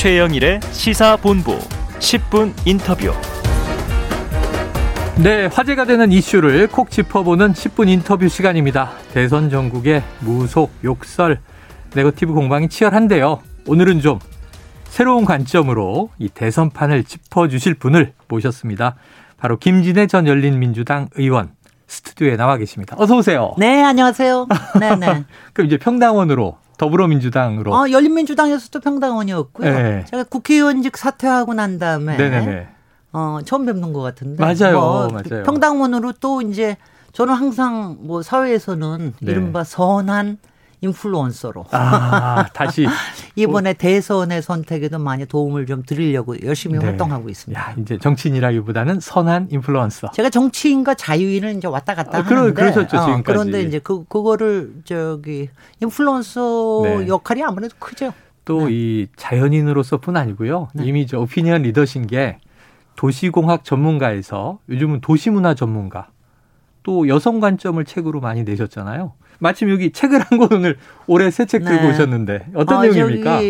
최영일의 시사본부 10분 인터뷰. 네, 화제가 되는 이슈를 콕 짚어보는 10분 인터뷰 시간입니다. 대선 전국의 무속, 욕설, 네거티브 공방이 치열한데요. 오늘은 좀 새로운 관점으로 이 대선판을 짚어주실 분을 모셨습니다. 바로 김진애 전 열린민주당 의원 스튜디오에 나와 계십니다. 어서 오세요. 네, 안녕하세요. 네, 네. 그럼 이제 평당원으로 더불어민주당으로. 어, 열린민주당에서도 평당원이었고요. 네. 제가 국회의원직 사퇴하고 난 다음에 네네네. 어, 처음 뵙는 것 같은데. 맞아요, 뭐 맞아요. 평당원으로 또 이제 저는 항상 뭐 사회에서는 네. 이른바 선한 인플루언서로 아, 다시. 이번에 대선의 선택에도 많이 도움을 좀 드리려고 열심히 네. 활동하고 있습니다. 야, 이제 정치인이라기보다는 선한 인플루언서. 제가 정치인과 자유인을 이제 왔다 갔다 아, 그러- 하는데 그러셨죠, 어, 지금까지. 그런데 이제 그 그거를 저기 인플루언서 네. 역할이 아무래도 크죠. 또이 자연인으로서뿐 아니고요. 네. 이미 저 오피니언 리더신 게 도시공학 전문가에서 요즘은 도시문화 전문가 또 여성 관점을 책으로 많이 내셨잖아요. 마침 여기 책을 한 권 오늘 올해 새 책 들고 네. 오셨는데 어떤 어, 내용입니까?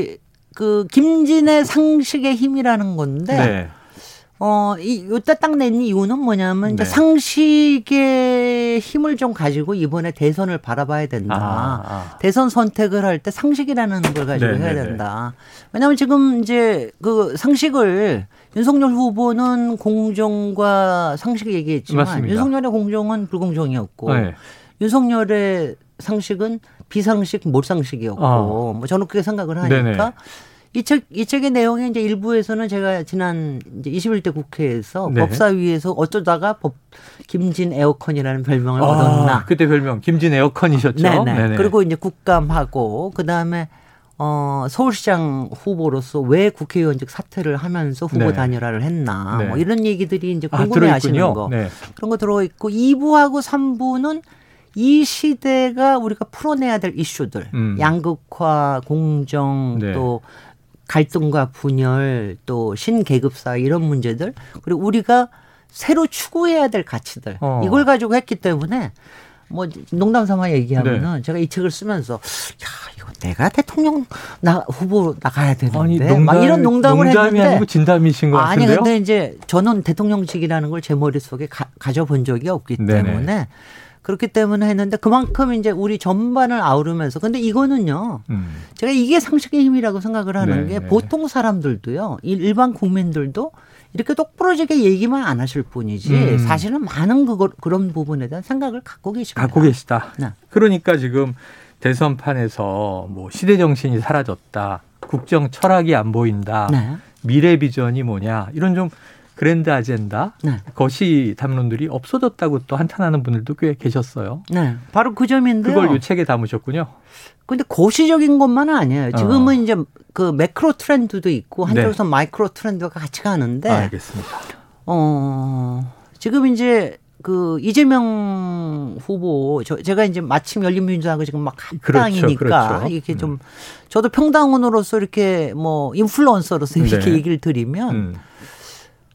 그 김진의 상식의 힘이라는 건데 네. 어, 이, 요때 딱낸 이유는 뭐냐면, 이제 네. 상식의 힘을 좀 가지고 이번에 대선을 바라봐야 된다. 아, 아. 대선 선택을 할 때 상식이라는 걸 가지고 네, 해야 네, 네. 된다. 왜냐하면 지금 이제 그 상식을 윤석열 후보는 공정과 상식을 얘기했지만 맞습니다. 윤석열의 공정은 불공정이었고 네. 윤석열의 상식은 비상식, 몰상식이었고 어. 뭐 저는 그렇게 생각을 하니까. 이 책, 이 책의 내용이 이제 일부에서는 제가 지난 이제 21대 국회에서 네. 법사위에서 어쩌다가 법, 김진 에어컨이라는 별명을 얻었나. 아, 그때 별명 김진 에어컨이셨죠. 네네. 네네. 그리고 이제 국감하고 그 다음에 어, 서울시장 후보로서 왜 국회의원직 사퇴를 하면서 후보 네. 단일화를 했나. 네. 뭐 이런 얘기들이 이제 아, 궁금해 하시는 들어있군요. 거. 네. 그런 거 들어있고 2부하고 3부는 이 시대가 우리가 풀어내야 될 이슈들. 음. 양극화, 공정, 네. 또 갈등과 분열, 또 신계급사 이런 문제들. 그리고 우리가 새로 추구해야 될 가치들. 어. 이걸 가지고 했기 때문에 뭐 농담 삼아 얘기하면은 네. 제가 이 책을 쓰면서 야, 이거 내가 대통령 나 후보로 나가야 되는데 아니 막 농담, 이런 농담을 농담이 했는데 아니고 진담이신 것 아니 같은데요. 근데 이제 저는 대통령직이라는 걸 제 머릿속에 가, 가져본 적이 없기 네네. 때문에 그렇기 때문에 했는데 그만큼 이제 우리 전반을 아우르면서 근데 이거는요. 음. 제가 이게 상식의 힘이라고 생각을 하는 네, 게 네. 보통 사람들도요. 일- 일반 국민들도 이렇게 똑부러지게 얘기만 안 하실 뿐이지 음. 사실은 많은 그거, 그런 부분에 대한 생각을 갖고 계십니다. 갖고 계시다. 네. 그러니까 지금 대선판에서 뭐 시대 정신이 사라졌다. 국정 철학이 안 보인다. 네. 미래 비전이 뭐냐. 이런 좀 그랜드 아젠다. 네. 거시 담론들이 없어졌다고 또 한탄하는 분들도 꽤 계셨어요. 네. 바로 그 점인데요. 그걸 이 책에 담으셨군요. 근데 고시적인 것만은 아니에요. 지금은 어. 이제 그 매크로 트렌드도 있고 네. 한쪽에서 마이크로 트렌드가 같이 가는데 알겠습니다. 어, 지금 이제 그 이재명 후보 저 제가 이제 마침 열린민주당하고 지금 막 합당이니까 그렇죠, 그렇죠. 이렇게 좀 저도 평당원으로서 이렇게 뭐 인플루언서로서 이렇게 네. 얘기를 드리면 음.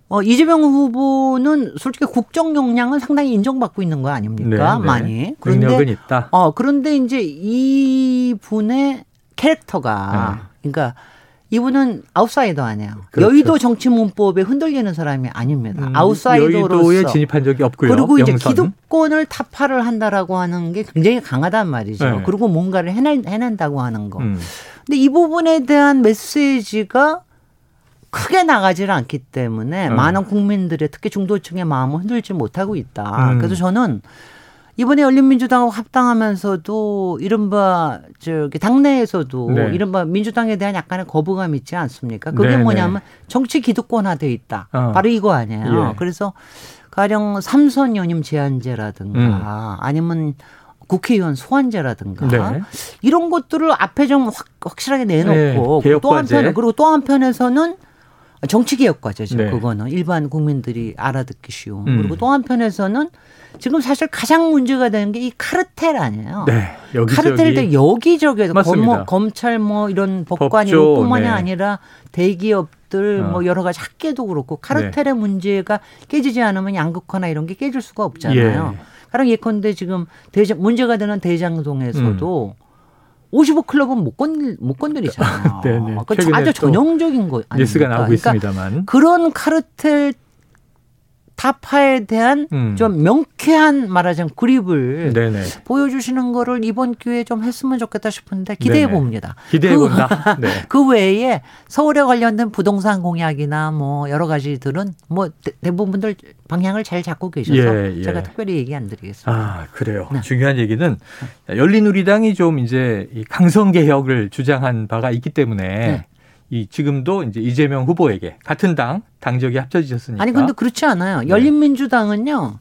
어, 이재명 후보는 솔직히 국정 역량은 상당히 인정받고 있는 거 아닙니까? 네, 네. 많이. 능력은 있다. 어, 그런데 이제 이분의 캐릭터가 그러니까 이분은 아웃사이더 아니에요. 그렇죠. 여의도 정치 문법에 흔들리는 사람이 아닙니다. 음, 아웃사이더로서 여의도에 진입한 적이 없고요. 그리고 이제 영선. 기득권을 타파를 한다라고 하는 게 굉장히 강하단 말이죠. 네. 그리고 뭔가를 해낸, 해낸다고 하는 거. 음. 근데 이 부분에 대한 메시지가 크게 나가지를 않기 때문에 음. 많은 국민들의 특히 중도층의 마음을 흔들지 못하고 있다. 음. 그래서 저는 이번에 열린민주당하고 합당하면서도 이른바 저기 당내에서도 네. 이른바 민주당에 대한 약간의 거부감 있지 않습니까? 그게 네, 뭐냐면 정치 기득권화돼 있다. 어. 바로 이거 아니에요. 예. 그래서 가령 삼선 연임 제한제라든가 음. 아니면 국회의원 소환제라든가 네. 이런 것들을 앞에 좀 확, 확실하게 내놓고 네, 또. 한편 그리고 또 한편에서는 정치 개혁 과제죠. 네. 그거는 일반 국민들이 알아듣기 쉬운. 음. 그리고 또 한편에서는 지금 사실 가장 문제가 되는 게 이 카르텔 아니에요. 네. 카르텔들 여기저기에서. 검, 검찰 뭐 이런 법관 법조, 이런 뿐만이 네. 아니라 대기업들 어. 뭐 여러 가지 학계도 그렇고 카르텔의 문제가 깨지지 않으면 양극화나 이런 게 깨질 수가 없잖아요. 예. 가령 예컨대 지금 대장 문제가 되는 대장동에서도 55클럽은 못, 건, 못 건드리잖아요. 네 네. 그 최근에 아주 또 전형적인 거 아닙니까? 뉴스가 나오고 그러니까 있습니다만. 그런 카르텔 타파에 대한 음. 좀 명쾌한 말하자면 그립을 네네. 보여주시는 거를 이번 기회에 좀 했으면 좋겠다 싶은데 기대해. 봅니다. 기대해 그- 본다. 네. 그 외에 서울에 관련된 부동산 공약이나 뭐 여러 가지들은 뭐 대- 대부분들 방향을 잘 잡고 계셔서 예, 예. 제가 특별히 얘기 안 드리겠습니다. 아, 그래요. 네. 중요한 얘기는 열린우리당이 좀 이제 이 강성 개혁을 주장한 바가 있기 때문에 네. 이 지금도 이제 이재명 후보에게 같은 당 당적이 합쳐지셨으니까 아니 근데 그렇지 않아요. 네. 열린민주당은요.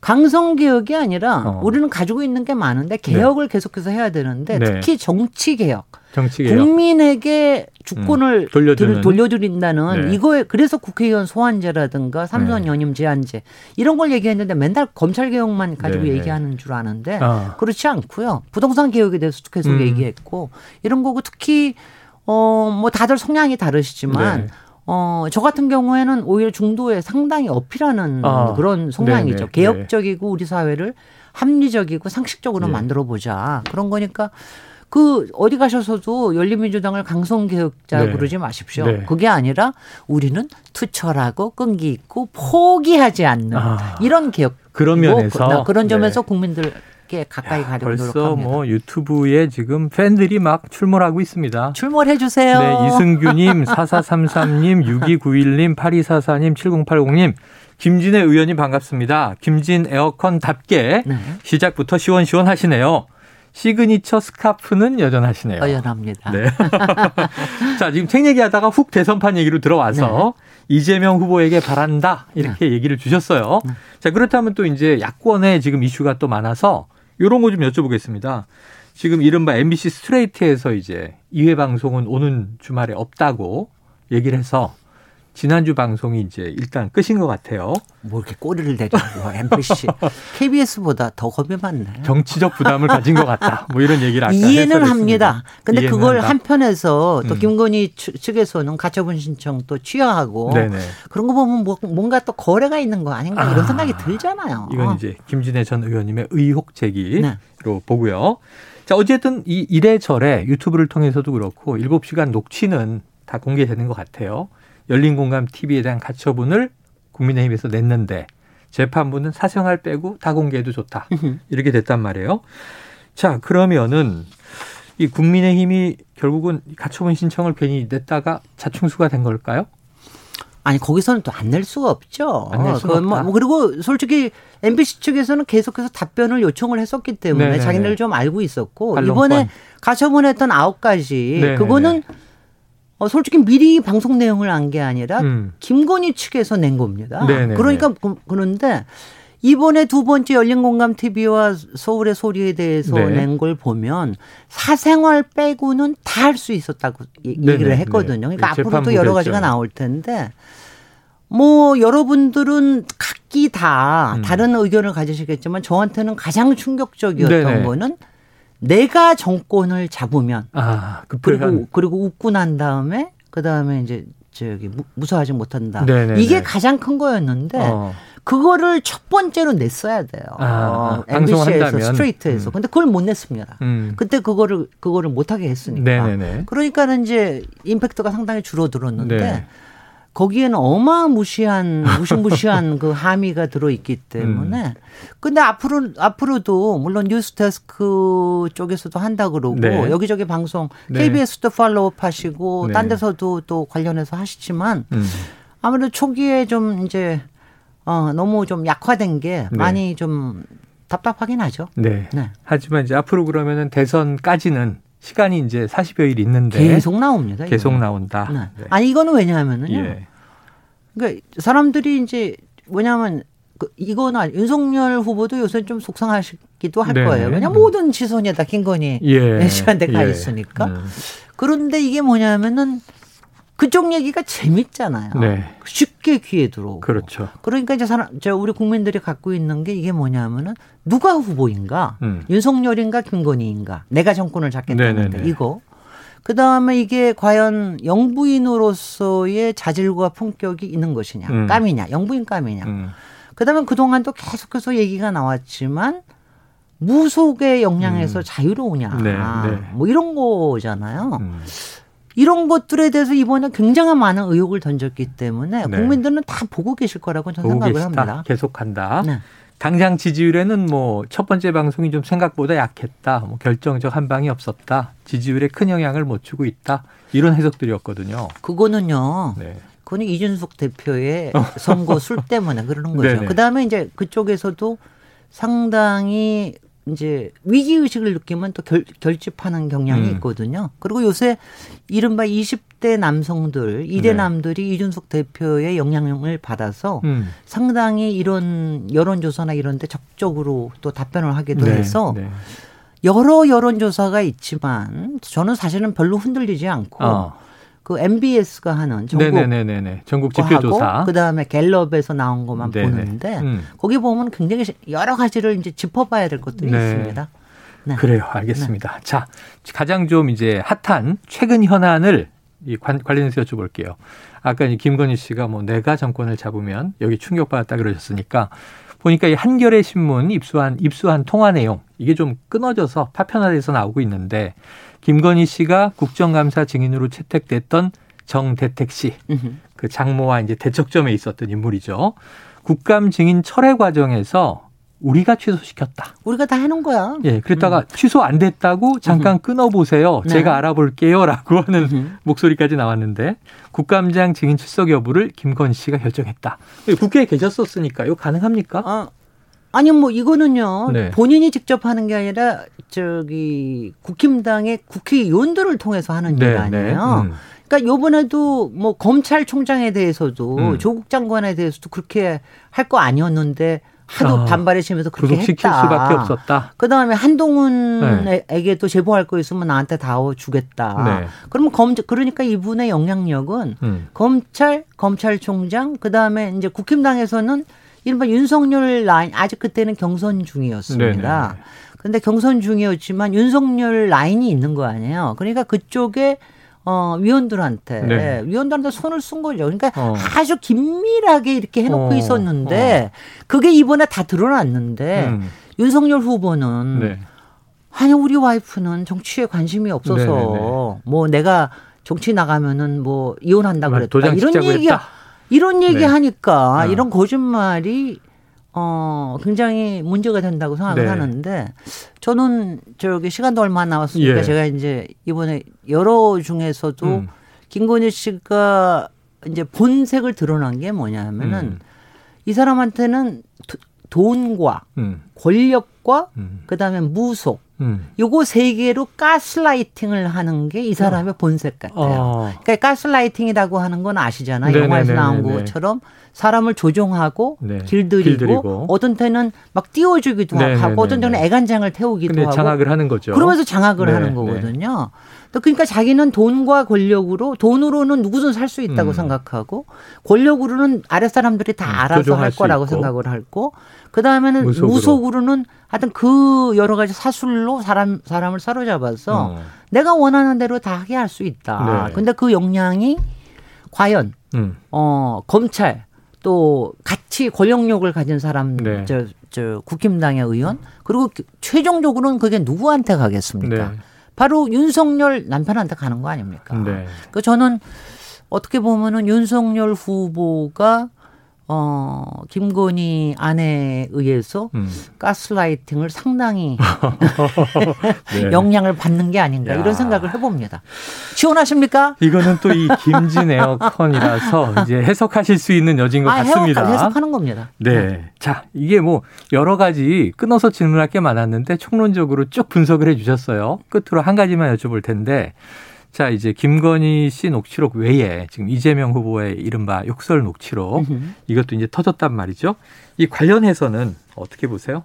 강성 개혁이 아니라 어. 우리는 가지고 있는 게 많은데 개혁을 계속해서 해야 되는데 네. 특히 정치 개혁, 정치 개혁 국민에게 주권을 음, 돌려주는. 들- 돌려드린다는 네. 이거에 그래서 국회의원 소환제라든가 삼선 네. 연임 제한제 이런 걸 얘기했는데 맨날 검찰 개혁만 가지고 네, 네. 얘기하는 줄 아는데 아. 그렇지 않고요. 부동산 개혁에 대해서 계속 음. 얘기했고 이런 거고 특히 어 뭐 다들 성향이 다르시지만 네. 어, 저 같은 경우에는 오히려 중도에 상당히 어필하는 아, 그런 성향이죠. 네네, 개혁적이고 우리 사회를 합리적이고 상식적으로 네. 만들어 보자. 그런 거니까 그 어디 가셔서도 열린민주당을 강성 개혁자 네. 부르지 마십시오. 네. 그게 아니라 우리는 투철하고 끈기 있고 포기하지 않는 아, 이런 개혁. 그런 면에서 그런 점에서 네. 국민들 께 가까이 가려고 벌써 노력합니다. 뭐 유튜브에 지금 팬들이 막 출몰하고 있습니다. 출몰해 주세요. 네, 이승규님, 4433님, 6291님, 8244님, 7080님, 김진애 의원님 반갑습니다. 김진 에어컨답게 네. 시작부터 시원시원하시네요. 시그니처 스카프는 여전하시네요. 여전합니다. 네. 자, 지금 책 얘기하다가 훅 대선판 얘기로 들어와서 네. 이재명 후보에게 바란다 이렇게 얘기를 주셨어요. 네. 자, 그렇다면 또 이제 야권에 지금 이슈가 또 많아서 이런 거 좀 여쭤보겠습니다. 지금 이른바 MBC 스트레이트에서 이제 2회 방송은 오는 주말에 없다고 얘기를 해서 지난주 방송이 이제 일단 끝인 것 같아요. 뭐 이렇게 꼬리를 내리고 MBC, KBS보다 더 겁이 많네. 정치적 부담을 가진 것 같다. 뭐 이런 얘기를 아까 이해는. 합니다. 근데 이해는 그걸 한다. 한편에서 또 음. 김건희 측- 측에서는 가처분 신청 또 취하하고 네네. 그런 거 보면 뭐- 뭔가 또 거래가 있는 거 아닌가 아, 이런 생각이 들잖아요. 이건 이제 김진애 전 의원님의 의혹 제기로 네. 보고요. 자, 어쨌든 이 이래저래 유튜브를 통해서도 그렇고 7시간 녹취는 다 공개되는 것 같아요. 열린 공감 TV에 대한 가처분을 국민의힘에서 냈는데 재판부는 사생활 빼고 다 공개해도 좋다. 이렇게 됐단 말이에요. 자, 그러면은 이 국민의힘이 결국은 가처분 신청을 괜히 냈다가 자충수가 된 걸까요? 아니 거기서는 또 안 낼 수가 없죠. 안낼 수가 뭐, 없다. 뭐 그리고 솔직히 MBC 측에서는 계속해서 답변을 요청을 했었기 때문에 네네네. 자기네들 좀 알고 있었고 반론권. 이번에 가처분했던 아홉 가지 네네네. 그거는 어, 솔직히 미리 방송 내용을 안 게 아니라 음. 김건희 측에서 낸 겁니다. 네네네. 그러니까 그- 그런데 이번에 두 번째 열린공감 TV와 서울의 소리에 대해서 네. 낸걸 보면 사생활 빼고는 다 할 수 있었다고 얘- 네네, 얘기를 네. 했거든요. 그러니까 네, 앞으로도 여러 가지가. 나올 텐데 뭐 여러분들은 각기 다 음. 다른 의견을 가지시겠지만 저한테는 가장 충격적이었던 네네. 거는 내가 정권을 잡으면 아, 그 그리고. 그리고 웃고 난 다음에 그 다음에 이제 저기 무- 무서워하지 못한다. 네네네. 이게 가장 큰 거였는데 어. 그거를 첫 번째로 냈어야 돼요. 아, 어, MBC에서. 스트레이트에서. 음. 근데 그걸 못 냈습니다. 음. 그때 그거를 그거를 못하게 했으니까. 네네네. 그러니까는 이제 임팩트가 상당히 줄어들었는데 네. 거기에는 어마무시한 무시무시한 그 함의가 들어 있기 때문에 음. 근데 앞으로 앞으로도 물론 뉴스데스크 쪽에서도 한다 그러고 네. 여기저기 방송 네. KBS도 팔로우업 하시고 네. 딴 데서도 또 관련해서 하시지만 음. 아무래도 초기에 좀 이제 어 너무 좀 약화된 게 네. 많이 좀 답답하긴 하죠. 네. 네. 하지만 이제 앞으로 그러면은 대선까지는 시간이 이제 40여일 있는데 계속 나옵니다. 네. 계속 이거는. 나온다. 네. 네. 아니 이거는 왜냐하면은요. 예. 그러니까 사람들이 이제 뭐냐면 그 이거나 윤석열 후보도 요새 좀 속상하시기도 할 네네. 거예요. 그냥 모든 지선이 다 김건희 예. 시간대 가 예. 있으니까. 음. 그런데 이게 뭐냐면은 그쪽 얘기가 재밌잖아요. 네. 쉽게 귀에 들어오고. 그렇죠. 그러니까 이제 사람, 저 우리 국민들이 갖고 있는 게 이게 뭐냐면은 누가 후보인가? 음. 윤석열인가 김건희인가? 내가 정권을 잡겠다는데 네네네. 이거. 그 다음에 이게 과연 영부인으로서의 자질과 품격이 있는 것이냐? 음. 깜이냐? 영부인 깜이냐? 음. 그 다음에 그동안 또 계속해서 얘기가 나왔지만 무속의 영향에서 음. 자유로우냐. 네, 네. 뭐 이런 거잖아요. 음. 이런 것들에 대해서 이번에 굉장히 많은 의혹을 던졌기 때문에 네. 국민들은 다 보고 계실 거라고 저는 생각을 계시다. 합니다. 계속한다. 네. 당장 지지율에는 뭐 첫 번째 방송이 좀 생각보다 약했다. 뭐 결정적 한 방이 없었다. 지지율에 큰 영향을 못 주고 있다. 이런 해석들이었거든요. 그거는요. 네. 그건 이준석 대표의 선거 술 때문에 그러는 거죠. 그 다음에 이제 그쪽에서도 상당히 이제 위기 의식을 느끼면 또 결, 결집하는 경향이 음. 있거든요. 그리고 요새 이른바 20대 남성들, 네. 이대남들이 이준석 대표의 영향을 받아서 음. 상당히 이런 여론조사나 이런 데 적극적으로 또 답변을 하기도 해서 네. 여러 여론조사가 있지만 저는 사실은 별로 흔들리지 않고 어. 그 MBS가 하는 전국 네네네네. 전국 지표조사. 그 다음에 갤럽에서 나온 것만 네네. 보는데 음. 거기 보면 굉장히 여러 가지를 이제 짚어봐야 될 것들이 네. 있습니다. 네. 그래요. 알겠습니다. 자, 가장 좀 이제 핫한 최근 현안을 이 관, 관련해서 여쭤볼게요. 아까 이 김건희 씨가 뭐 내가 정권을 잡으면 여기 충격받았다 그러셨으니까 보니까 이 한겨레 신문 입수한 입수한 통화 내용 이게 좀 끊어져서 파편화돼서 나오고 있는데 김건희 씨가 국정감사 증인으로 채택됐던 정대택 씨. 그 장모와 이제 대척점에 있었던 인물이죠. 국감 증인 철회 과정에서 우리가 취소시켰다. 우리가 다 해놓은 거야. 예, 그랬다가 취소 안 됐다고 잠깐 끊어보세요. 네. 제가 알아볼게요. 라고 하는. 목소리까지 나왔는데 국감장 증인 출석 여부를 김건희 씨가 결정했다. 국회에 계셨었으니까 이거 가능합니까? 아, 아니 뭐 이거는요 네. 본인이 직접 하는 게 아니라 저기 국힘당의 국회의원들을 통해서 하는 일 아니에요. 음. 그러니까 요번에도 뭐 검찰총장에 대해서도 음. 조국 장관에 대해서도 그렇게 할 거 아니었는데 하도 아, 반발하시면서 그렇게 구속시킬 했다. 수밖에 없었다. 그 다음에 한동훈에게도 제보할 거 있으면 나한테 다 주겠다. 네. 그러면 검 그러니까 이분의 영향력은 음. 검찰, 검찰총장, 그 다음에 이제 국힘당에서는 이른바 윤석열 라인 아직 그때는 경선 중이었습니다. 네네. 근데 경선 중이었지만 윤석열 라인이 있는 거 아니에요. 그러니까 그쪽에 어 위원들한테 네. 위원들한테 손을 쓴 거죠. 그러니까 어. 아주 긴밀하게 이렇게 해놓고 어, 있었는데 그게 이번에 다 드러났는데 음. 윤석열 후보는 네. 아니 우리 와이프는 정치에 관심이 없어서 네네네. 뭐 내가 정치 나가면은 뭐 이혼한다 그랬다 도장 이런 찍자고 얘기 했다. 이런 얘기 네. 하니까 어. 이런 거짓말이 어 굉장히 문제가 된다고 생각을 네. 하는데 저는 저기 시간도 얼마 안 남았으니까 예. 제가 이제 이번에 여러 중에서도 음. 김건희 씨가 이제 본색을 드러난 게 뭐냐면은 음. 이 사람한테는 도- 돈과 음. 권력과 음. 그다음에 무속 음. 요거 세 개로 가스라이팅을 하는 게 이 사람의 본색 같아요. 어. 그러니까 가스라이팅이라고 하는 건 아시잖아요. 네네네네네. 영화에서 나온 것처럼 사람을 조종하고 네. 길들이고, 길들이고. 어떤 때는 막 띄워주기도 네네네네. 하고 어떤 때는 애간장을 태우기도 하고 장악을 하는 거죠. 그러면서 장악을 네, 하는 네. 거거든요. 또 그러니까 자기는 돈과 권력으로 돈으로는 누구든 살 수 있다고 음. 생각하고 권력으로는 아랫 사람들이 다 음, 알아서 할수 거라고 있고. 생각을 하고 그 다음에는 무속으로. 무속으로는 하여튼 그 여러 가지 사술로 사람 사람을 사로잡아서 어. 내가 원하는 대로 다 하게 할 수 있다. 네. 근데 그 역량이 과연 음. 어 검찰 또 같이 권력력을 가진 사람 네. 저, 저 국힘당의 의원 그리고 그 최종적으로는 그게 누구한테 가겠습니까? 네. 바로 윤석열 남편한테 가는 거 아닙니까? 네. 그 저는 어떻게 보면은 윤석열 후보가 어 김건희 아내에 의해서 음. 가스라이팅을 상당히 네. 영향을 받는 게 아닌가 야. 이런 생각을 해봅니다. 시원하십니까? 이거는 또 이 김진 에어컨이라서 이제 해석하실 수 있는 여지인 것 아, 같습니다. 해석, 해석하는 겁니다. 네. 자, 이게 뭐 여러 가지 끊어서 질문할 게 많았는데 총론적으로 쭉 분석을 해 주셨어요. 끝으로 한 가지만 여쭤볼 텐데 자, 이제 김건희 씨 녹취록 외에 지금 이재명 후보의 이른바 욕설 녹취록. 이것도 이제 터졌단 말이죠. 이 관련해서는 어떻게 보세요?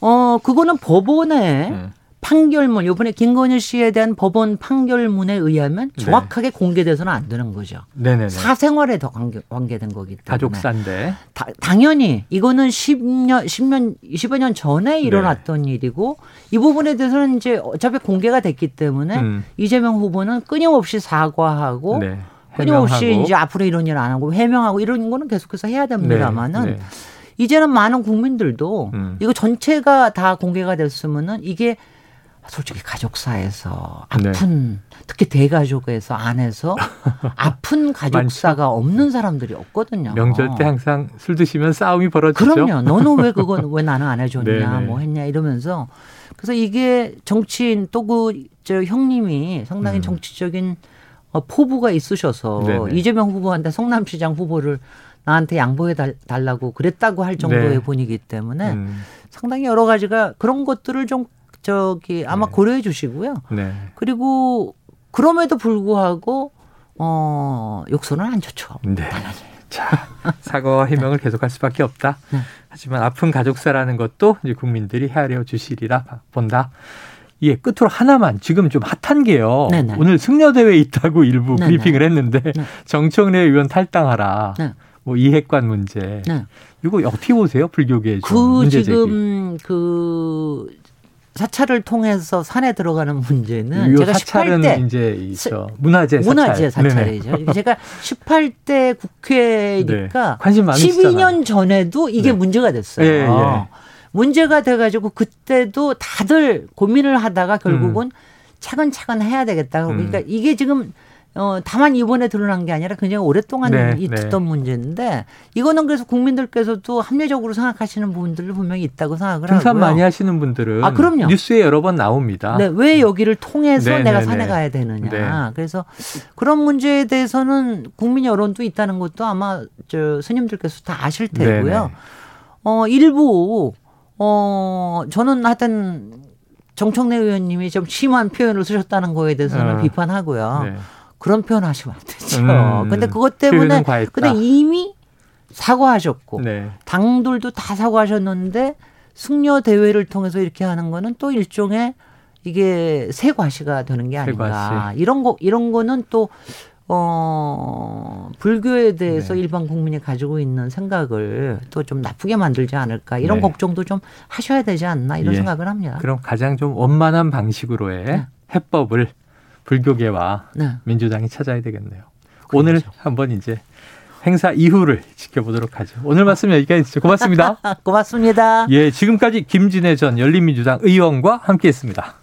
어, 그거는 법원의 음. 판결문, 요번에 김건희 씨에 대한 법원 판결문에 의하면 네. 정확하게 공개돼서는 안 되는 거죠. 네네네. 사생활에 더 관계, 관계된 거기 때문에. 가족사인데. 다- 당연히 이거는 10년, 10년, 20여 년 전에 일어났던 네. 일이고 이 부분에 대해서는 이제 어차피 공개가 됐기 때문에 음. 이재명 후보는 끊임없이 사과하고 네. 끊임없이. 이제 앞으로 이런 일 안 하고 해명하고 이런 거는 계속해서 해야 됩니다만은 네. 네. 이제는 많은 국민들도 음. 이거 전체가 다 공개가 됐으면은 이게 솔직히 가족사에서 아픈 특히 대가족에서 안에서 아픈 가족사가 없는 사람들이 없거든요. 명절 때 항상 술 드시면 싸움이 벌어지죠. 그럼요. 너는 왜 그건 왜 나는 안 해줬냐, 네네. 뭐 했냐 이러면서 그래서 이게 정치인 또 그 저 형님이 상당히 음. 정치적인 어, 포부가 있으셔서 네네. 이재명 후보한테 성남시장 후보를 나한테 양보해 달- 달라고 그랬다고 할 정도의 네. 분이기 때문에 음, 상당히 여러 가지가 그런 것들을 좀 저기 아마 네. 고려해 주시고요. 네. 그리고 그럼에도 불구하고 어 욕설은 안 좋죠. 네. 자, 사과와 해명을 계속할 수밖에 없다. 네. 하지만 아픈 가족사라는 것도 이제 국민들이 헤아려 주시리라 본다. 예, 끝으로 하나만 지금 좀 핫한 게요. 네네. 오늘 승려 대회 있다고 일부 네네. 브리핑을 했는데 네. 정청래 의원 탈당하라. 네. 뭐 이핵관 문제. 네. 이거 어떻게 보세요? 불교계의 좀그 문제 제기. 지금 그 사찰을 통해서 산에 들어가는 문제는 요 제가 사찰은 18대 이제 이저 문화재 사찰. 문화재. 사찰이죠. 이게 제가 18대 국회니까 네. 관심 많으시잖아요. 12년 전에도 이게 네. 문제가 됐어요. 예, 예. 문제가 돼가지고 그때도 다들 고민을 하다가 결국은 차근차근 해야 되겠다. 그러니까 음. 이게 지금 어, 다만 이번에 드러난 게 아니라 굉장히 오랫동안 네, 있었던 네. 문제인데 이거는 그래서 국민들께서도 합리적으로 생각하시는 부분들도 분명히 있다고 생각을 등산 하고요. 많이 하시는 분들은 아, 그럼요. 뉴스에 여러 번 나옵니다. 네, 왜 여기를 통해서 네, 내가 네, 산에 네. 가야 되느냐. 네. 그래서 그런 문제에 대해서는 국민 여론도 있다는 것도 아마 저 스님들께서 다 아실 테고요. 어, 일부 어, 저는 하여튼 정청래 의원님이 좀 심한 표현을 쓰셨다는 거에 대해서는 어. 비판하고요. 네. 그런 표현 하시면 안 되죠. 음, 근데 그것 때문에. 근데 이미 사과하셨고 네. 당들도 다 사과하셨는데 승려 대회를 통해서 이렇게 하는 거는 또 일종의 이게 새 과시가 되는 게 아닌가. 과시. 이런 거 이런 거는 또 어, 불교에 대해서 네. 일반 국민이 가지고 있는 생각을 또 좀 나쁘게 만들지 않을까 이런 네. 걱정도 좀 하셔야 되지 않나 이런 예. 생각을 합니다. 그럼 가장 좀 원만한 방식으로의 네. 해법을 불교계와 네. 민주당이 찾아야 되겠네요. 오늘 그렇죠. 한번 이제 행사 이후를 지켜보도록 하죠. 오늘 말씀 여기까지 고맙습니다. 고맙습니다. 예, 지금까지 김진애 전 열린민주당 의원과 함께했습니다.